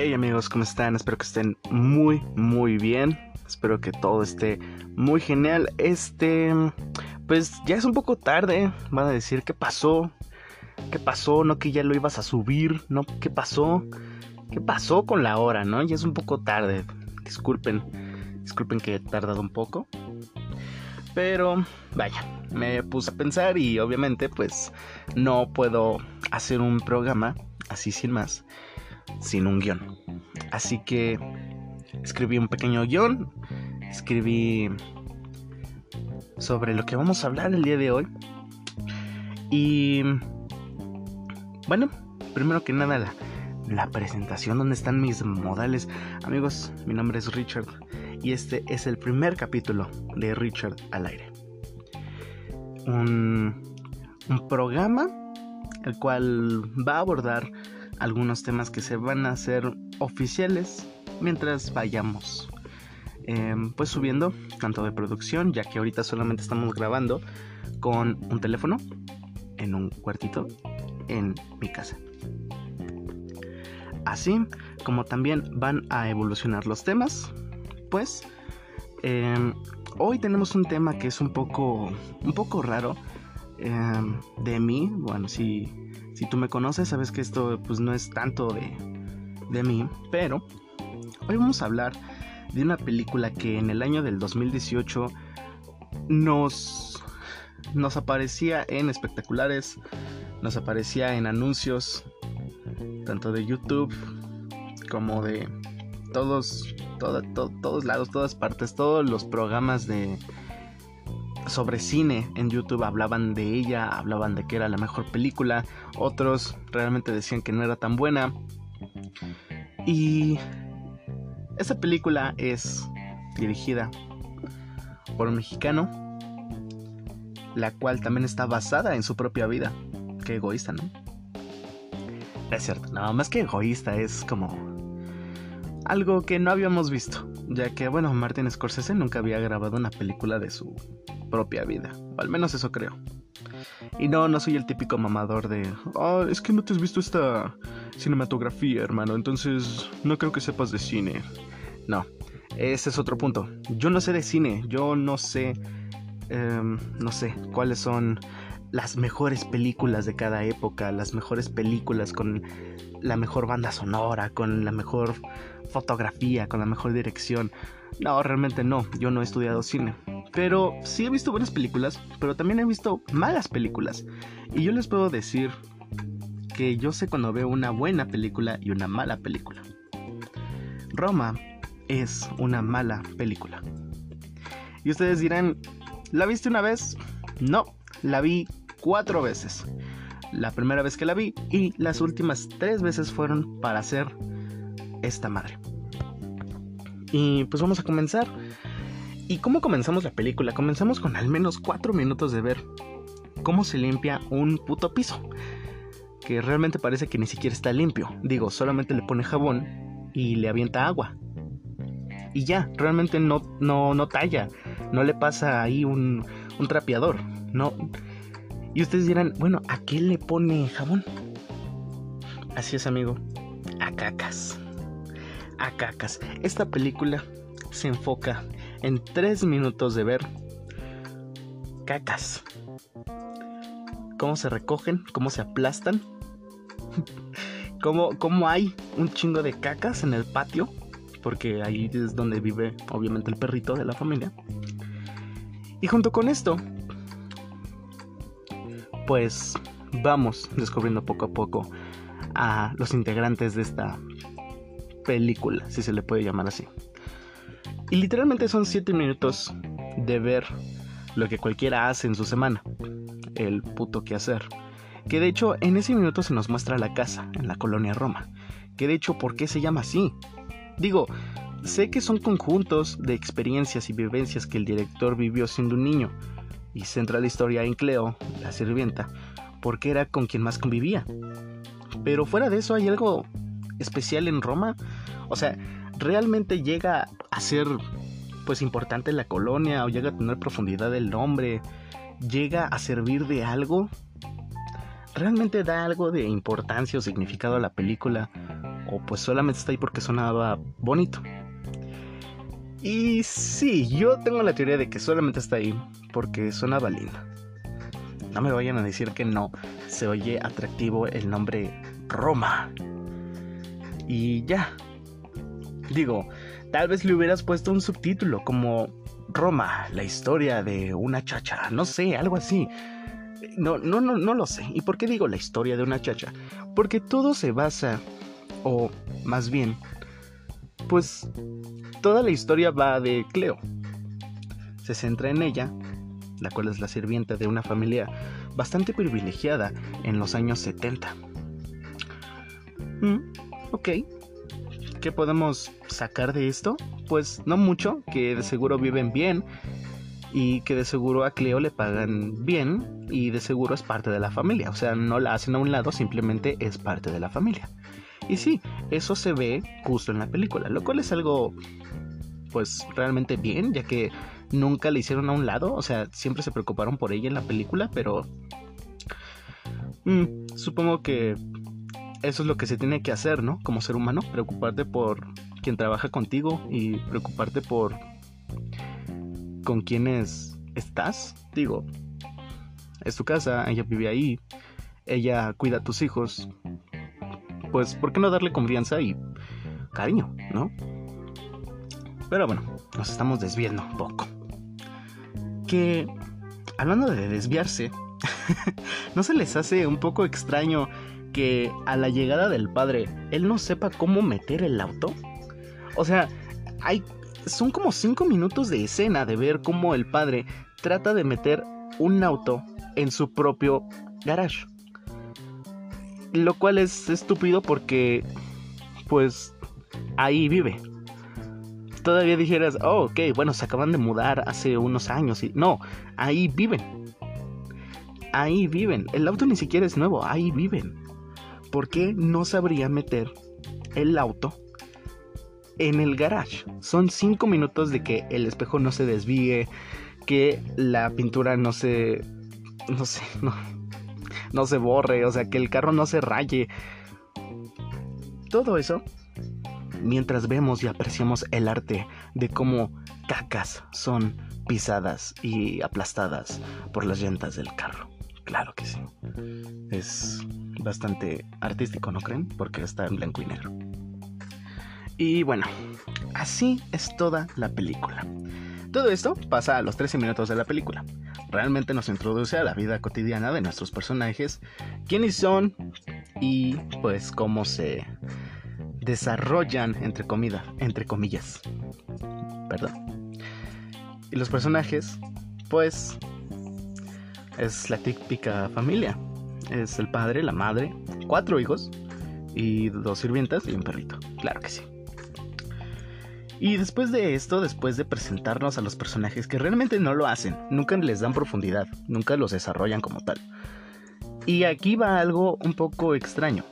Hey amigos, ¿cómo están? Espero que estén muy, muy bien. Espero que todo esté muy genial. Este, pues ya es un poco tarde. Van a decir, ¿qué pasó? ¿Qué pasó? No que ya lo ibas a subir, ¿no? ¿Qué pasó? ¿Qué pasó con la hora, no? Ya es un poco tarde. Disculpen, disculpen que he tardado un poco. Pero, vaya, me puse a pensar y obviamente pues no puedo hacer un programa así sin más sin un guion. Así que escribí un pequeño guion, escribí sobre lo que vamos a hablar el día de hoy. Y bueno, primero que nada la, presentación, donde están mis modales. Amigos, mi nombre es Richard y este es el primer capítulo de Richard al aire. Un programa el cual va a abordar algunos temas que se van a hacer oficiales mientras vayamos em, pues subiendo tanto de producción ya que ahorita solamente estamos grabando con un teléfono en un cuartito en mi casa. Así como también van a evolucionar los temas pues em, hoy tenemos un tema que es un poco un poco raro em, de mí bueno si si tú me conoces, sabes que esto pues no es tanto de, de mí, pero hoy vamos a hablar de una película que en el año del 2018 nos, nos aparecía en espectaculares, nos aparecía en anuncios, tanto de YouTube como de todos, todos lados, todas partes, todos los programas de, sobre cine en YouTube hablaban de ella, hablaban de que era la mejor película, otros realmente decían que no era tan buena. Y esa película es dirigida por un mexicano, la cual también está basada en su propia vida. Qué egoísta, ¿no? Es cierto, nada más que egoísta, es como algo que no habíamos visto, ya que, bueno, Martin Scorsese nunca había grabado una película de su propia vida. O al menos eso creo. Y no, no soy el típico mamador de, oh, es que no te has visto esta cinematografía, hermano, entonces no creo que sepas de cine. No, ese es otro punto. Yo no sé de cine, yo no sé, em, no sé cuáles son las mejores películas de cada época, las mejores películas con la mejor banda sonora, con la mejor fotografía, con la mejor dirección. No, realmente no, yo no he estudiado cine. Pero sí he visto buenas películas, pero también he visto malas películas. Y yo les puedo decir que yo sé cuando veo una buena película y una mala película. Roma es una mala película. Y ustedes dirán, ¿la viste una vez? No, la vi cuatro veces. La primera vez que la vi y las últimas tres veces fueron para hacer esta madre. Y pues vamos a comenzar. ¿Y cómo comenzamos la película? Comenzamos con al menos 4 minutos de ver cómo se limpia un puto piso. Que realmente parece que ni siquiera está limpio. Digo, solamente le pone jabón y le avienta agua. Y ya, realmente no, no, no talla. No le pasa ahí un, un trapeador. No. Y ustedes dirán, bueno, ¿a qué le pone jabón? Así es, amigo. A cacas. A cacas. Esta película se enfoca en tres minutos de ver cacas. Cómo se recogen, cómo se aplastan. cómo, cómo hay un chingo de cacas en el patio. Porque ahí es donde vive obviamente el perrito de la familia. Y junto con esto, pues vamos descubriendo poco a poco a los integrantes de esta película, si se le puede llamar así. Y literalmente son 7 minutos de ver lo que cualquiera hace en su semana. El puto que hacer. Que de hecho en ese minuto se nos muestra la casa en la colonia Roma. Que de hecho, ¿por qué se llama así? Digo, sé que son conjuntos de experiencias y vivencias que el director vivió siendo un niño. Y centra la historia en Cleo, la sirvienta, porque era con quien más convivía. Pero fuera de eso, ¿hay algo especial en Roma? O sea, realmente llega a ser pues importante la colonia o llega a tener profundidad el nombre, llega a servir de algo, realmente da algo de importancia o significado a la película o pues solamente está ahí porque sonaba bonito. Y sí, yo tengo la teoría de que solamente está ahí porque sonaba linda. No me vayan a decir que no, se oye atractivo el nombre Roma. Y ya. Digo, tal vez le hubieras puesto un subtítulo como Roma, la historia de una chacha, no sé, algo así. No, no, no, no lo sé. ¿Y por qué digo la historia de una chacha? Porque todo se basa, o más bien, pues toda la historia va de Cleo. Se centra en ella, la cual es la sirvienta de una familia bastante privilegiada en los años 70. Mm, ok. ¿Qué podemos sacar de esto? Pues no mucho, que de seguro viven bien y que de seguro a Cleo le pagan bien y de seguro es parte de la familia. O sea, no la hacen a un lado, simplemente es parte de la familia. Y sí, eso se ve justo en la película, lo cual es algo pues realmente bien, ya que nunca le hicieron a un lado, o sea, siempre se preocuparon por ella en la película, pero mm, supongo que eso es lo que se tiene que hacer, ¿no? Como ser humano, preocuparte por quien trabaja contigo y preocuparte por con quienes estás. Digo, es tu casa, ella vive ahí, ella cuida a tus hijos. Pues, ¿por qué no darle confianza y cariño, no? Pero bueno, nos estamos desviando un poco. Que, hablando de desviarse, ¿no se les hace un poco extraño que a la llegada del padre él no sepa cómo meter el auto? O sea, hay, son como cinco minutos de escena de ver cómo el padre trata de meter un auto en su propio garage. Lo cual es estúpido porque, pues, ahí vive todavía dijeras, oh, ok, bueno, se acaban de mudar hace unos años. Y... No, ahí viven. Ahí viven. El auto ni siquiera es nuevo, ahí viven. ¿Por qué no sabría meter el auto en el garage? Son cinco minutos de que el espejo no se desvíe, que la pintura no se... no sé, no, no se borre, o sea, que el carro no se raye. Todo eso mientras vemos y apreciamos el arte de cómo cacas son pisadas y aplastadas por las llantas del carro. Claro que sí. Es bastante artístico, ¿no creen? Porque está en blanco y negro. Y bueno, así es toda la película. Todo esto pasa a los 13 minutos de la película. Realmente nos introduce a la vida cotidiana de nuestros personajes, quiénes son y pues cómo se desarrollan entre comida, entre comillas. Perdón. Y los personajes, pues, es la típica familia. Es el padre, la madre, cuatro hijos y dos sirvientas y un perrito. Claro que sí. Y después de esto, después de presentarnos a los personajes que realmente no lo hacen, nunca les dan profundidad, nunca los desarrollan como tal. Y aquí va algo un poco extraño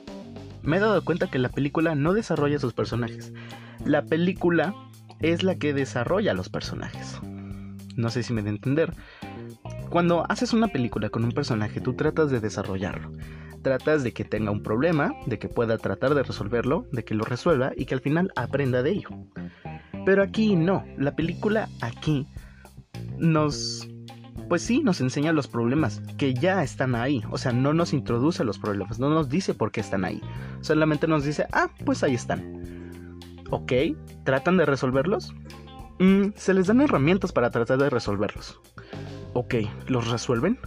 me he dado cuenta que la película no desarrolla sus personajes. La película es la que desarrolla los personajes. No sé si me de entender. Cuando haces una película con un personaje, tú tratas de desarrollarlo. Tratas de que tenga un problema, de que pueda tratar de resolverlo, de que lo resuelva y que al final aprenda de ello. Pero aquí no, la película aquí nos pues sí, nos enseña los problemas que ya están ahí. O sea, no nos introduce los problemas, no nos dice por qué están ahí. Solamente nos dice, ah, pues ahí están. Ok, ¿tratan de resolverlos? Mm, se les dan herramientas para tratar de resolverlos. Ok, ¿los resuelven?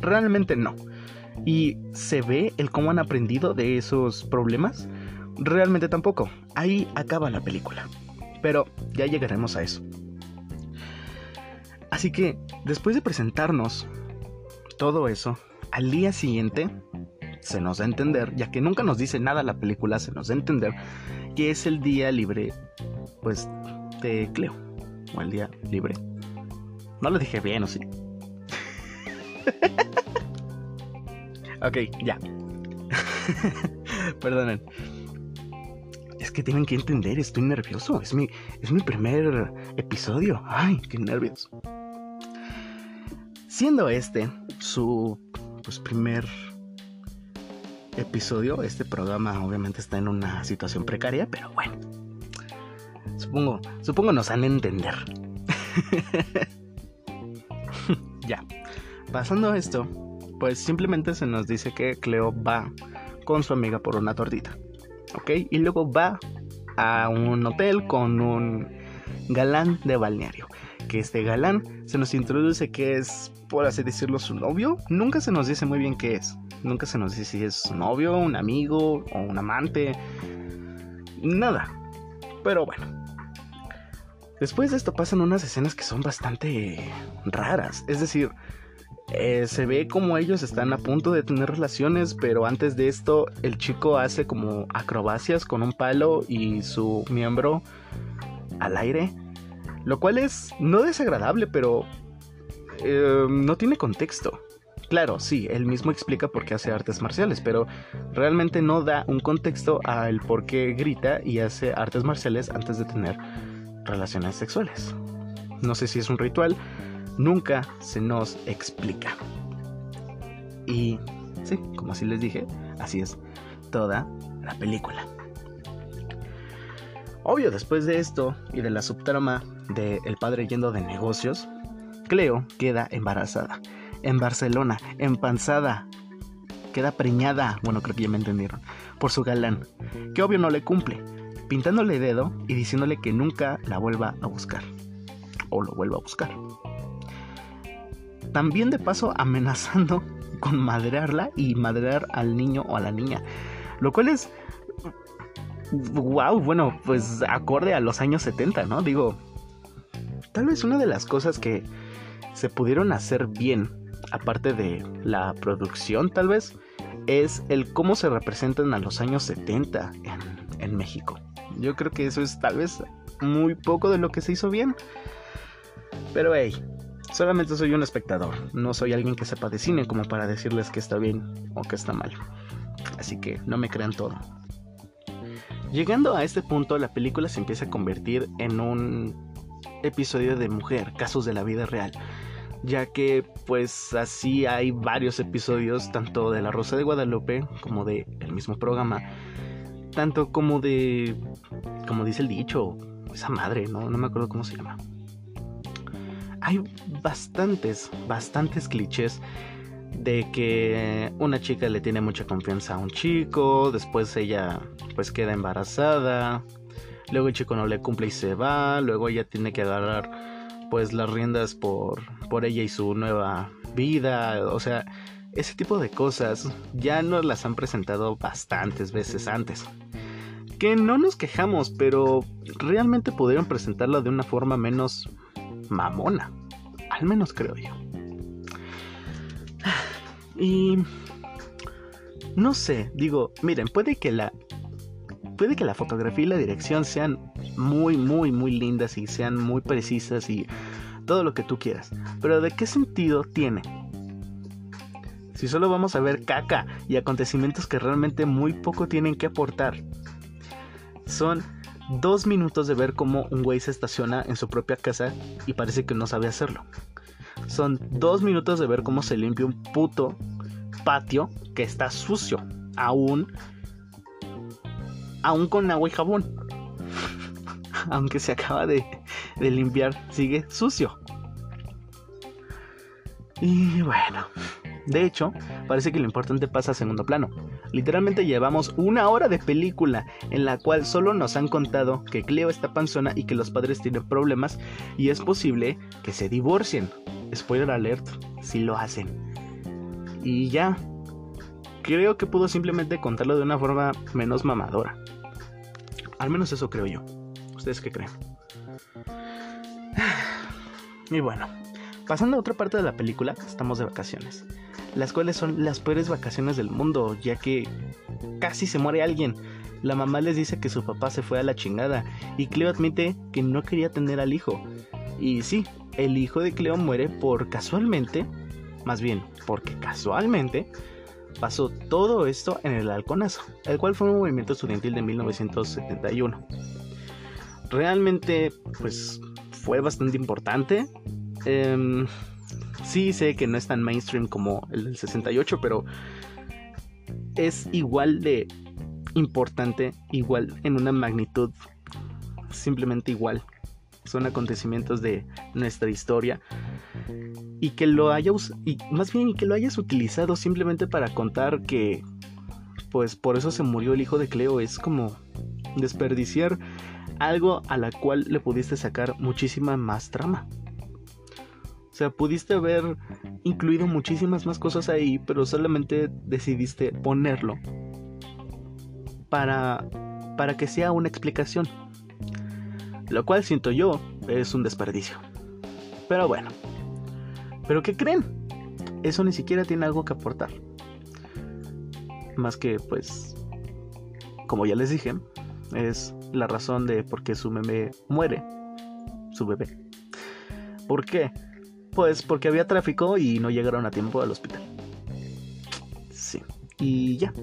Realmente no. ¿Y se ve el cómo han aprendido de esos problemas? Realmente tampoco. Ahí acaba la película. Pero ya llegaremos a eso. Así que, después de presentarnos todo eso, al día siguiente se nos da a entender, ya que nunca nos dice nada la película, se nos da a entender que es el día libre, pues, de Cleo. O el día libre. No lo dije bien, ¿o sí? ok, ya. Perdonen. Es que tienen que entender, estoy nervioso. Es mi, es mi primer episodio. Ay, qué nervios. Siendo este su pues, primer episodio. Este programa obviamente está en una situación precaria, pero bueno. Supongo, supongo nos han de entender. ya. Pasando esto, pues simplemente se nos dice que Cleo va con su amiga por una tortita. ¿Ok? Y luego va a un hotel con un galán de balneario. Que este galán se nos introduce que es, por así decirlo, su novio. Nunca se nos dice muy bien qué es. Nunca se nos dice si es su novio, un amigo o un amante. Nada. Pero bueno. Después de esto pasan unas escenas que son bastante raras. Es decir, eh, se ve como ellos están a punto de tener relaciones, pero antes de esto el chico hace como acrobacias con un palo y su miembro al aire. Lo cual es no desagradable, pero eh, no tiene contexto. Claro, sí, él mismo explica por qué hace artes marciales, pero realmente no da un contexto al por qué grita y hace artes marciales antes de tener relaciones sexuales. No sé si es un ritual, nunca se nos explica. Y sí, como así les dije, así es toda la película. Obvio, después de esto y de la subtrama de el padre yendo de negocios, Cleo queda embarazada. En Barcelona, empanzada. Queda preñada, bueno, creo que ya me entendieron, por su galán, que obvio no le cumple, pintándole dedo y diciéndole que nunca la vuelva a buscar. O lo vuelva a buscar. También de paso amenazando con madrearla y madrear al niño o a la niña. Lo cual es... Wow, bueno, pues acorde a los años 70, ¿no? Digo, tal vez una de las cosas que se pudieron hacer bien, aparte de la producción tal vez, es el cómo se representan a los años 70 en, en México. Yo creo que eso es tal vez muy poco de lo que se hizo bien. Pero hey, solamente soy un espectador, no soy alguien que sepa de cine como para decirles que está bien o que está mal. Así que no me crean todo. Llegando a este punto, la película se empieza a convertir en un episodio de mujer, casos de la vida real, ya que pues así hay varios episodios tanto de La Rosa de Guadalupe como de el mismo programa tanto como de, como dice el dicho, esa madre, ¿no? No me acuerdo cómo se llama. Hay bastantes, bastantes clichés de que una chica le tiene mucha confianza a un chico, después ella pues queda embarazada, luego el chico no le cumple y se va, luego ella tiene que agarrar pues las riendas por, por ella y su nueva vida, o sea, ese tipo de cosas ya nos las han presentado bastantes veces antes. Que no nos quejamos, pero realmente podrían presentarlo de una forma menos mamona. Al menos creo yo. Y no sé, digo, miren, puede que la puede que la fotografía y la dirección sean muy muy muy lindas y sean muy precisas y todo lo que tú quieras, pero ¿de qué sentido tiene si solo vamos a ver caca y acontecimientos que realmente muy poco tienen que aportar. Son dos minutos de ver cómo un güey se estaciona en su propia casa y parece que no sabe hacerlo. Son dos minutos de ver cómo se limpia un puto patio que está sucio, aún, aún con agua y jabón. Aunque se acaba de, de limpiar, sigue sucio. Y bueno, de hecho, parece que lo importante pasa a segundo plano. Literalmente llevamos una hora de película en la cual solo nos han contado que Cleo está panzona y que los padres tienen problemas y es posible que se divorcien. Spoiler alert, si lo hacen. Y ya, creo que pudo simplemente contarlo de una forma menos mamadora. Al menos eso creo yo. ¿Ustedes qué creen? Y bueno, pasando a otra parte de la película, estamos de vacaciones las cuales son las peores vacaciones del mundo, ya que casi se muere alguien. La mamá les dice que su papá se fue a la chingada y Cleo admite que no quería tener al hijo. Y sí, el hijo de Cleo muere por casualmente, más bien porque casualmente, pasó todo esto en el halconazo, el cual fue un movimiento estudiantil de 1971. Realmente, pues, fue bastante importante. Em, Sí sé que no es tan mainstream como el del 68, pero es igual de importante, igual en una magnitud simplemente igual. Son acontecimientos de nuestra historia y que lo hayas y más bien que lo hayas utilizado simplemente para contar que pues por eso se murió el hijo de Cleo es como desperdiciar algo a la cual le pudiste sacar muchísima más trama. O sea, pudiste haber incluido muchísimas más cosas ahí, pero solamente decidiste ponerlo para para que sea una explicación. Lo cual siento yo es un desperdicio. Pero bueno. ¿Pero qué creen? Eso ni siquiera tiene algo que aportar. Más que pues como ya les dije, es la razón de por qué su bebé muere. Su bebé. ¿Por qué? Pues porque había tráfico y no llegaron a tiempo al hospital. Sí. Y ya.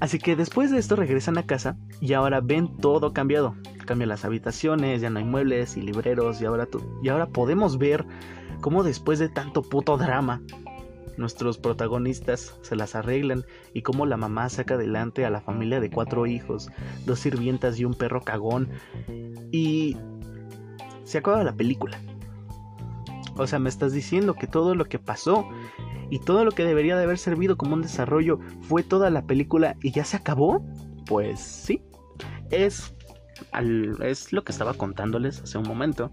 Así que después de esto regresan a casa y ahora ven todo cambiado. Cambian las habitaciones, ya no hay muebles y libreros y ahora, y ahora podemos ver cómo después de tanto puto drama nuestros protagonistas se las arreglan y cómo la mamá saca adelante a la familia de cuatro hijos, dos sirvientas y un perro cagón. Y se acaba la película. O sea, me estás diciendo que todo lo que pasó y todo lo que debería de haber servido como un desarrollo fue toda la película y ya se acabó. Pues sí, es, es lo que estaba contándoles hace un momento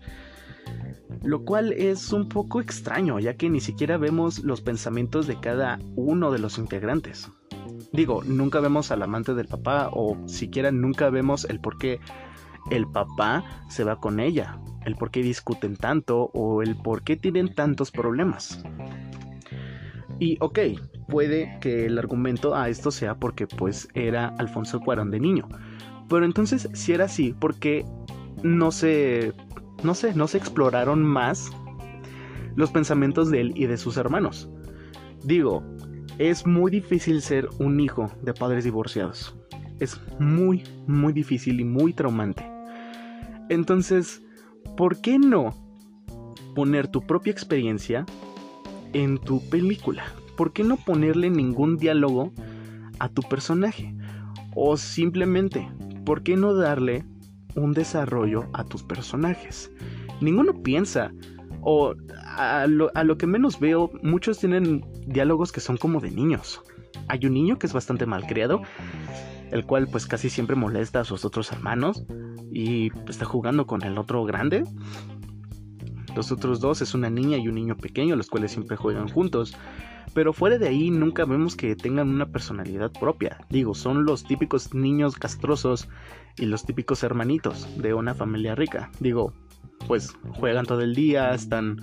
lo cual es un poco extraño, ya que ni siquiera vemos los pensamientos de cada uno de los integrantes. Digo, nunca vemos al amante del papá o siquiera nunca vemos el por qué el papá se va con ella, el por qué discuten tanto o el por qué tienen tantos problemas. Y ok, puede que el argumento a esto sea porque pues era Alfonso Cuarón de niño. Pero entonces, si era así, ¿por qué no se no sé, no se exploraron más los pensamientos de él y de sus hermanos. Digo, es muy difícil ser un hijo de padres divorciados. Es muy, muy difícil y muy traumante. Entonces, ¿por qué no poner tu propia experiencia en tu película? ¿Por qué no ponerle ningún diálogo a tu personaje? O simplemente, ¿por qué no darle un desarrollo a tus personajes. Ninguno piensa, o a lo, que menos veo, muchos tienen diálogos que son como de niños. Hay un niño que es bastante malcriado, el cual pues casi siempre molesta a sus otros hermanos y está jugando con el otro grande. Los otros dos es una niña y un niño pequeño, los cuales siempre juegan juntos. Pero fuera de ahí nunca vemos que tengan una personalidad propia. Digo, son los típicos niños castrosos y los típicos hermanitos de una familia rica. Digo, pues juegan todo el día, están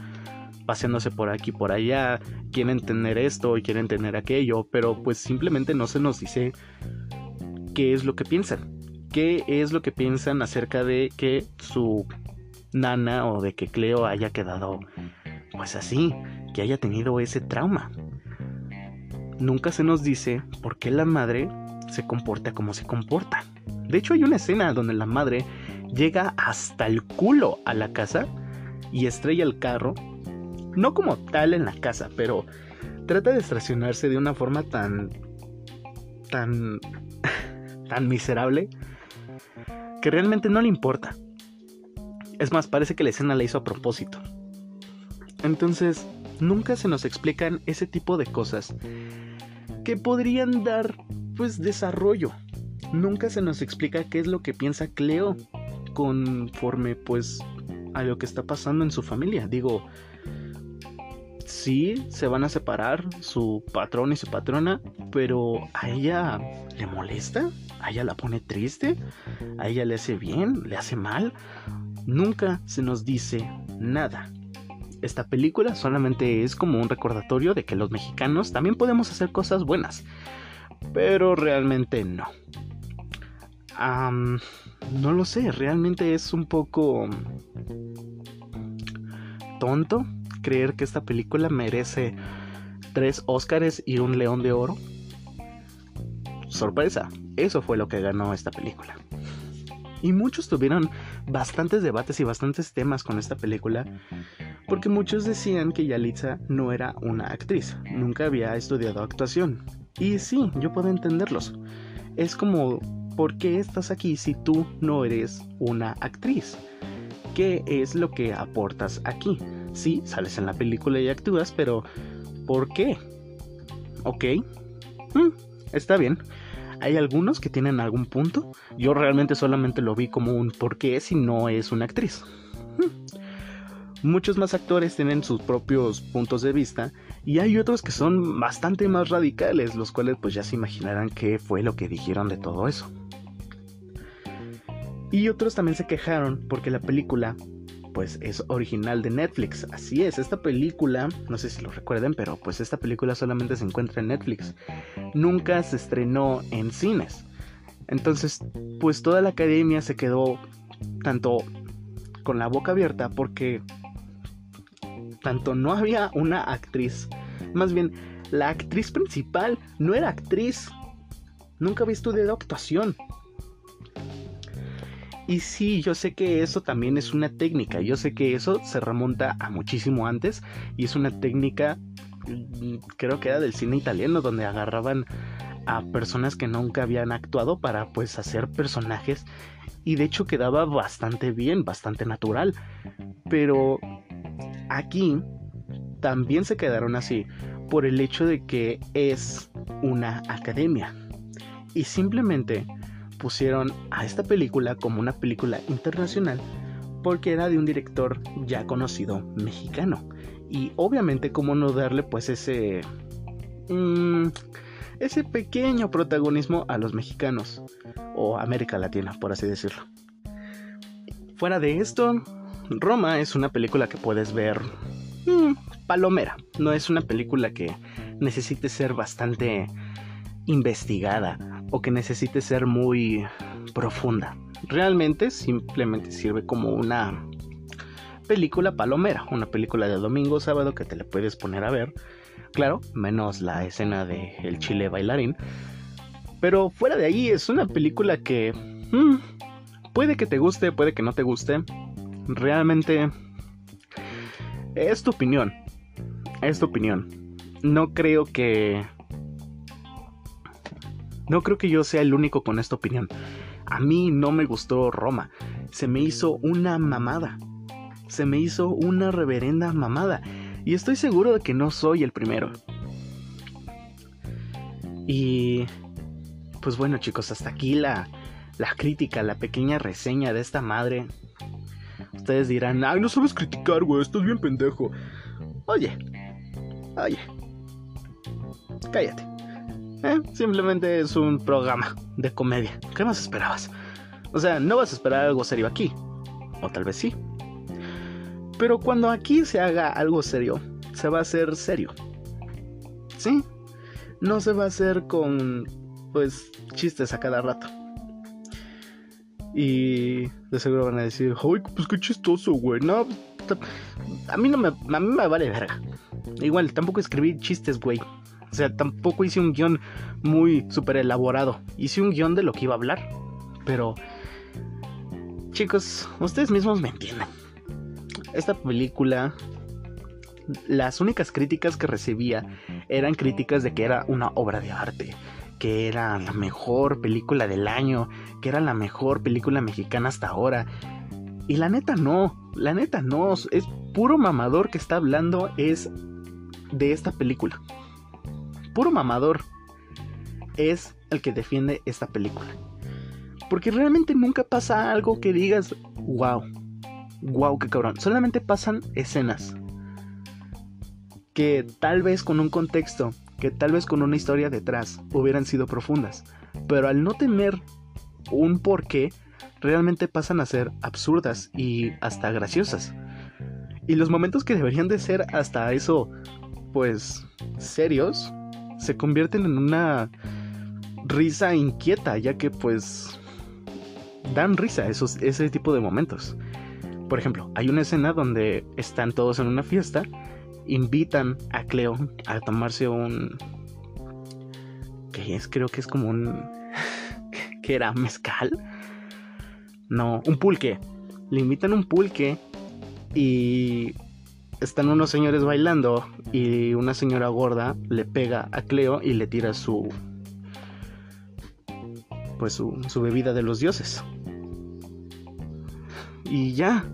paseándose por aquí por allá, quieren tener esto y quieren tener aquello, pero pues simplemente no se nos dice qué es lo que piensan. ¿Qué es lo que piensan acerca de que su nana o de que Cleo haya quedado pues así, que haya tenido ese trauma? nunca se nos dice por qué la madre se comporta como se comporta. De hecho, hay una escena donde la madre llega hasta el culo a la casa y estrella el carro, no como tal en la casa, pero trata de estacionarse de una forma tan tan tan miserable que realmente no le importa. Es más, parece que la escena la hizo a propósito. Entonces, nunca se nos explican ese tipo de cosas que podrían dar pues desarrollo. Nunca se nos explica qué es lo que piensa Cleo conforme pues a lo que está pasando en su familia. Digo, sí, se van a separar su patrón y su patrona, pero a ella le molesta, a ella la pone triste, a ella le hace bien, le hace mal. Nunca se nos dice nada esta película solamente es como un recordatorio de que los mexicanos también podemos hacer cosas buenas, pero realmente no. no lo sé, realmente es un poco tonto creer que esta película merece tres Óscares y un León de Oro. Sorpresa, eso fue lo que ganó esta película. Y muchos tuvieron bastantes debates y bastantes temas con esta película porque muchos decían que Yalitza no era una actriz, nunca había estudiado actuación. Y sí, yo puedo entenderlos. Es como, ¿por qué estás aquí si tú no eres una actriz? ¿Qué es lo que aportas aquí? Sí, sales en la película y actúas, pero ¿por qué? ¿Ok? Mm, está bien. Hay algunos que tienen algún punto. Yo realmente solamente lo vi como un por qué si no es una actriz. Mm. Muchos más actores tienen sus propios puntos de vista y hay otros que son bastante más radicales, los cuales pues ya se imaginarán qué fue lo que dijeron de todo eso. Y otros también se quejaron porque la película pues es original de Netflix. Así es, esta película, no sé si lo recuerden, pero pues esta película solamente se encuentra en Netflix. Nunca se estrenó en cines. Entonces, pues toda la academia se quedó tanto con la boca abierta porque tanto no había una actriz, más bien la actriz principal no era actriz, nunca había estudiado actuación. Y sí, yo sé que eso también es una técnica, yo sé que eso se remonta a muchísimo antes y es una técnica, mm, creo que era del cine italiano, donde agarraban a personas que nunca habían actuado para pues hacer personajes. Y de hecho quedaba bastante bien, bastante natural. Pero aquí también se quedaron así por el hecho de que es una academia. Y simplemente pusieron a esta película como una película internacional porque era de un director ya conocido mexicano. Y obviamente como no darle pues ese... Mm, ese pequeño protagonismo a los mexicanos o América Latina, por así decirlo. Fuera de esto, Roma es una película que puedes ver mm, palomera. No es una película que necesite ser bastante investigada o que necesite ser muy profunda. Realmente simplemente sirve como una película palomera, una película de domingo sábado que te la puedes poner a ver. Claro, menos la escena de el chile bailarín. Pero fuera de ahí es una película que mm, puede que te guste, puede que no te guste. Realmente es tu opinión. Es tu opinión. No creo que no creo que yo sea el único con esta opinión. A mí no me gustó Roma. Se me hizo una mamada. Se me hizo una reverenda mamada. Y estoy seguro de que no soy el primero. Y... Pues bueno chicos, hasta aquí la, la crítica, la pequeña reseña de esta madre. Ustedes dirán, ay, no sabes criticar, güey, estás bien pendejo. Oye, oye, cállate. Simplemente es un programa de comedia. ¿Qué más esperabas? O sea, no vas a esperar algo serio aquí. O tal vez sí. Pero cuando aquí se haga algo serio, se va a hacer serio. ¿Sí? No se va a hacer con, pues, chistes a cada rato. Y de seguro van a decir, ¡ay, pues qué chistoso, güey! No, a mí no me, a mí me vale verga. Igual, tampoco escribí chistes, güey. O sea, tampoco hice un guion muy súper elaborado. Hice un guion de lo que iba a hablar. Pero, chicos, ustedes mismos me entienden. Esta película, las únicas críticas que recibía eran críticas de que era una obra de arte, que era la mejor película del año, que era la mejor película mexicana hasta ahora. Y la neta no, la neta no, es puro mamador que está hablando es de esta película puro mamador es el que defiende esta película. Porque realmente nunca pasa algo que digas, wow, wow, qué cabrón. Solamente pasan escenas que tal vez con un contexto, que tal vez con una historia detrás hubieran sido profundas. Pero al no tener un porqué, realmente pasan a ser absurdas y hasta graciosas. Y los momentos que deberían de ser hasta eso, pues, serios, se convierten en una risa inquieta, ya que pues dan risa esos, ese tipo de momentos. Por ejemplo, hay una escena donde están todos en una fiesta, invitan a Cleo a tomarse un... que es? Creo que es como un... que era mezcal. No, un pulque. Le invitan un pulque y están unos señores bailando y una señora gorda le pega a Cleo y le tira su pues su, bebida de los dioses. Y ya.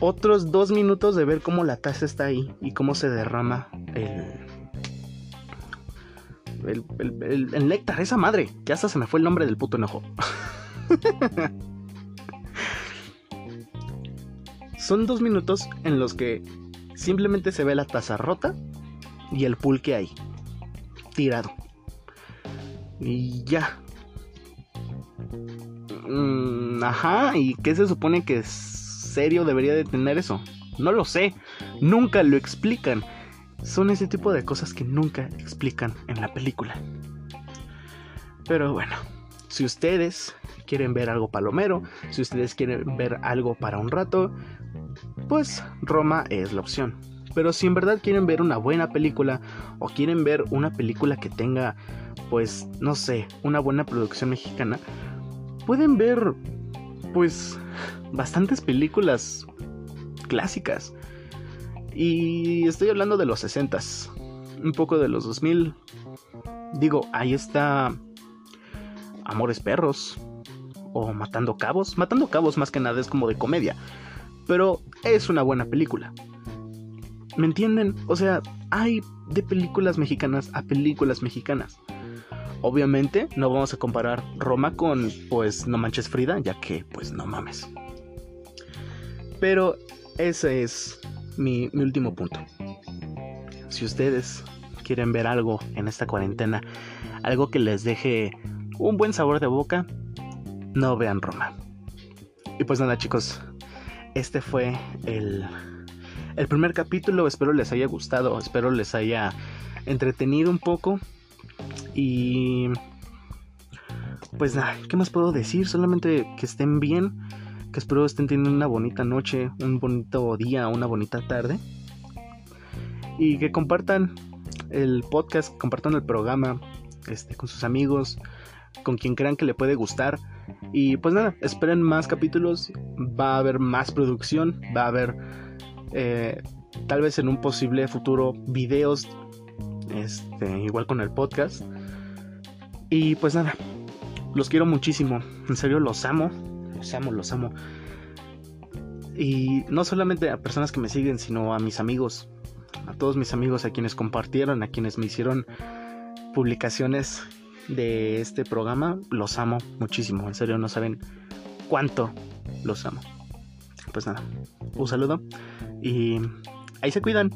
Otros dos minutos de ver cómo la taza está ahí y cómo se derrama el, el, el, néctar, esa madre. Que hasta se me fue el nombre del puto enojo. Son dos minutos en los que simplemente se ve la taza rota y el pulque ahí, tirado. Y ya. Mm, ajá, ¿y qué se supone que serio debería de tener eso? No lo sé, nunca lo explican. Son ese tipo de cosas que nunca explican en la película. Pero bueno, si ustedes quieren ver algo palomero, si ustedes quieren ver algo para un rato, pues Roma es la opción. Pero si en verdad quieren ver una buena película o quieren ver una película que tenga, pues, no sé, una buena producción mexicana, pueden ver, pues, bastantes películas clásicas. Y estoy hablando de los 60 un poco de los 2000. Digo, ahí está Amores Perros o Matando Cabos. Matando Cabos más que nada es como de comedia, pero es una buena película. ¿Me entienden? O sea, hay de películas mexicanas a películas mexicanas. Obviamente no vamos a comparar Roma con pues No Manches Frida, ya que pues no mames. Pero ese es mi, mi último punto. Si ustedes quieren ver algo en esta cuarentena, algo que les deje un buen sabor de boca, no vean Roma. Y pues nada chicos, este fue el, el primer capítulo, espero les haya gustado, espero les haya entretenido un poco. Y pues nada, ¿qué más puedo decir? Solamente que estén bien, que espero estén teniendo una bonita noche, un bonito día, una bonita tarde. Y que compartan el podcast, compartan el programa este, con sus amigos, con quien crean que le puede gustar. Y pues nada, esperen más capítulos, va a haber más producción, va a haber eh, tal vez en un posible futuro videos, este, igual con el podcast. Y pues nada, los quiero muchísimo, en serio los amo, los amo, los amo. Y no solamente a personas que me siguen, sino a mis amigos, a todos mis amigos, a quienes compartieron, a quienes me hicieron publicaciones de este programa, los amo muchísimo, en serio no saben cuánto los amo. Pues nada, un saludo y ahí se cuidan.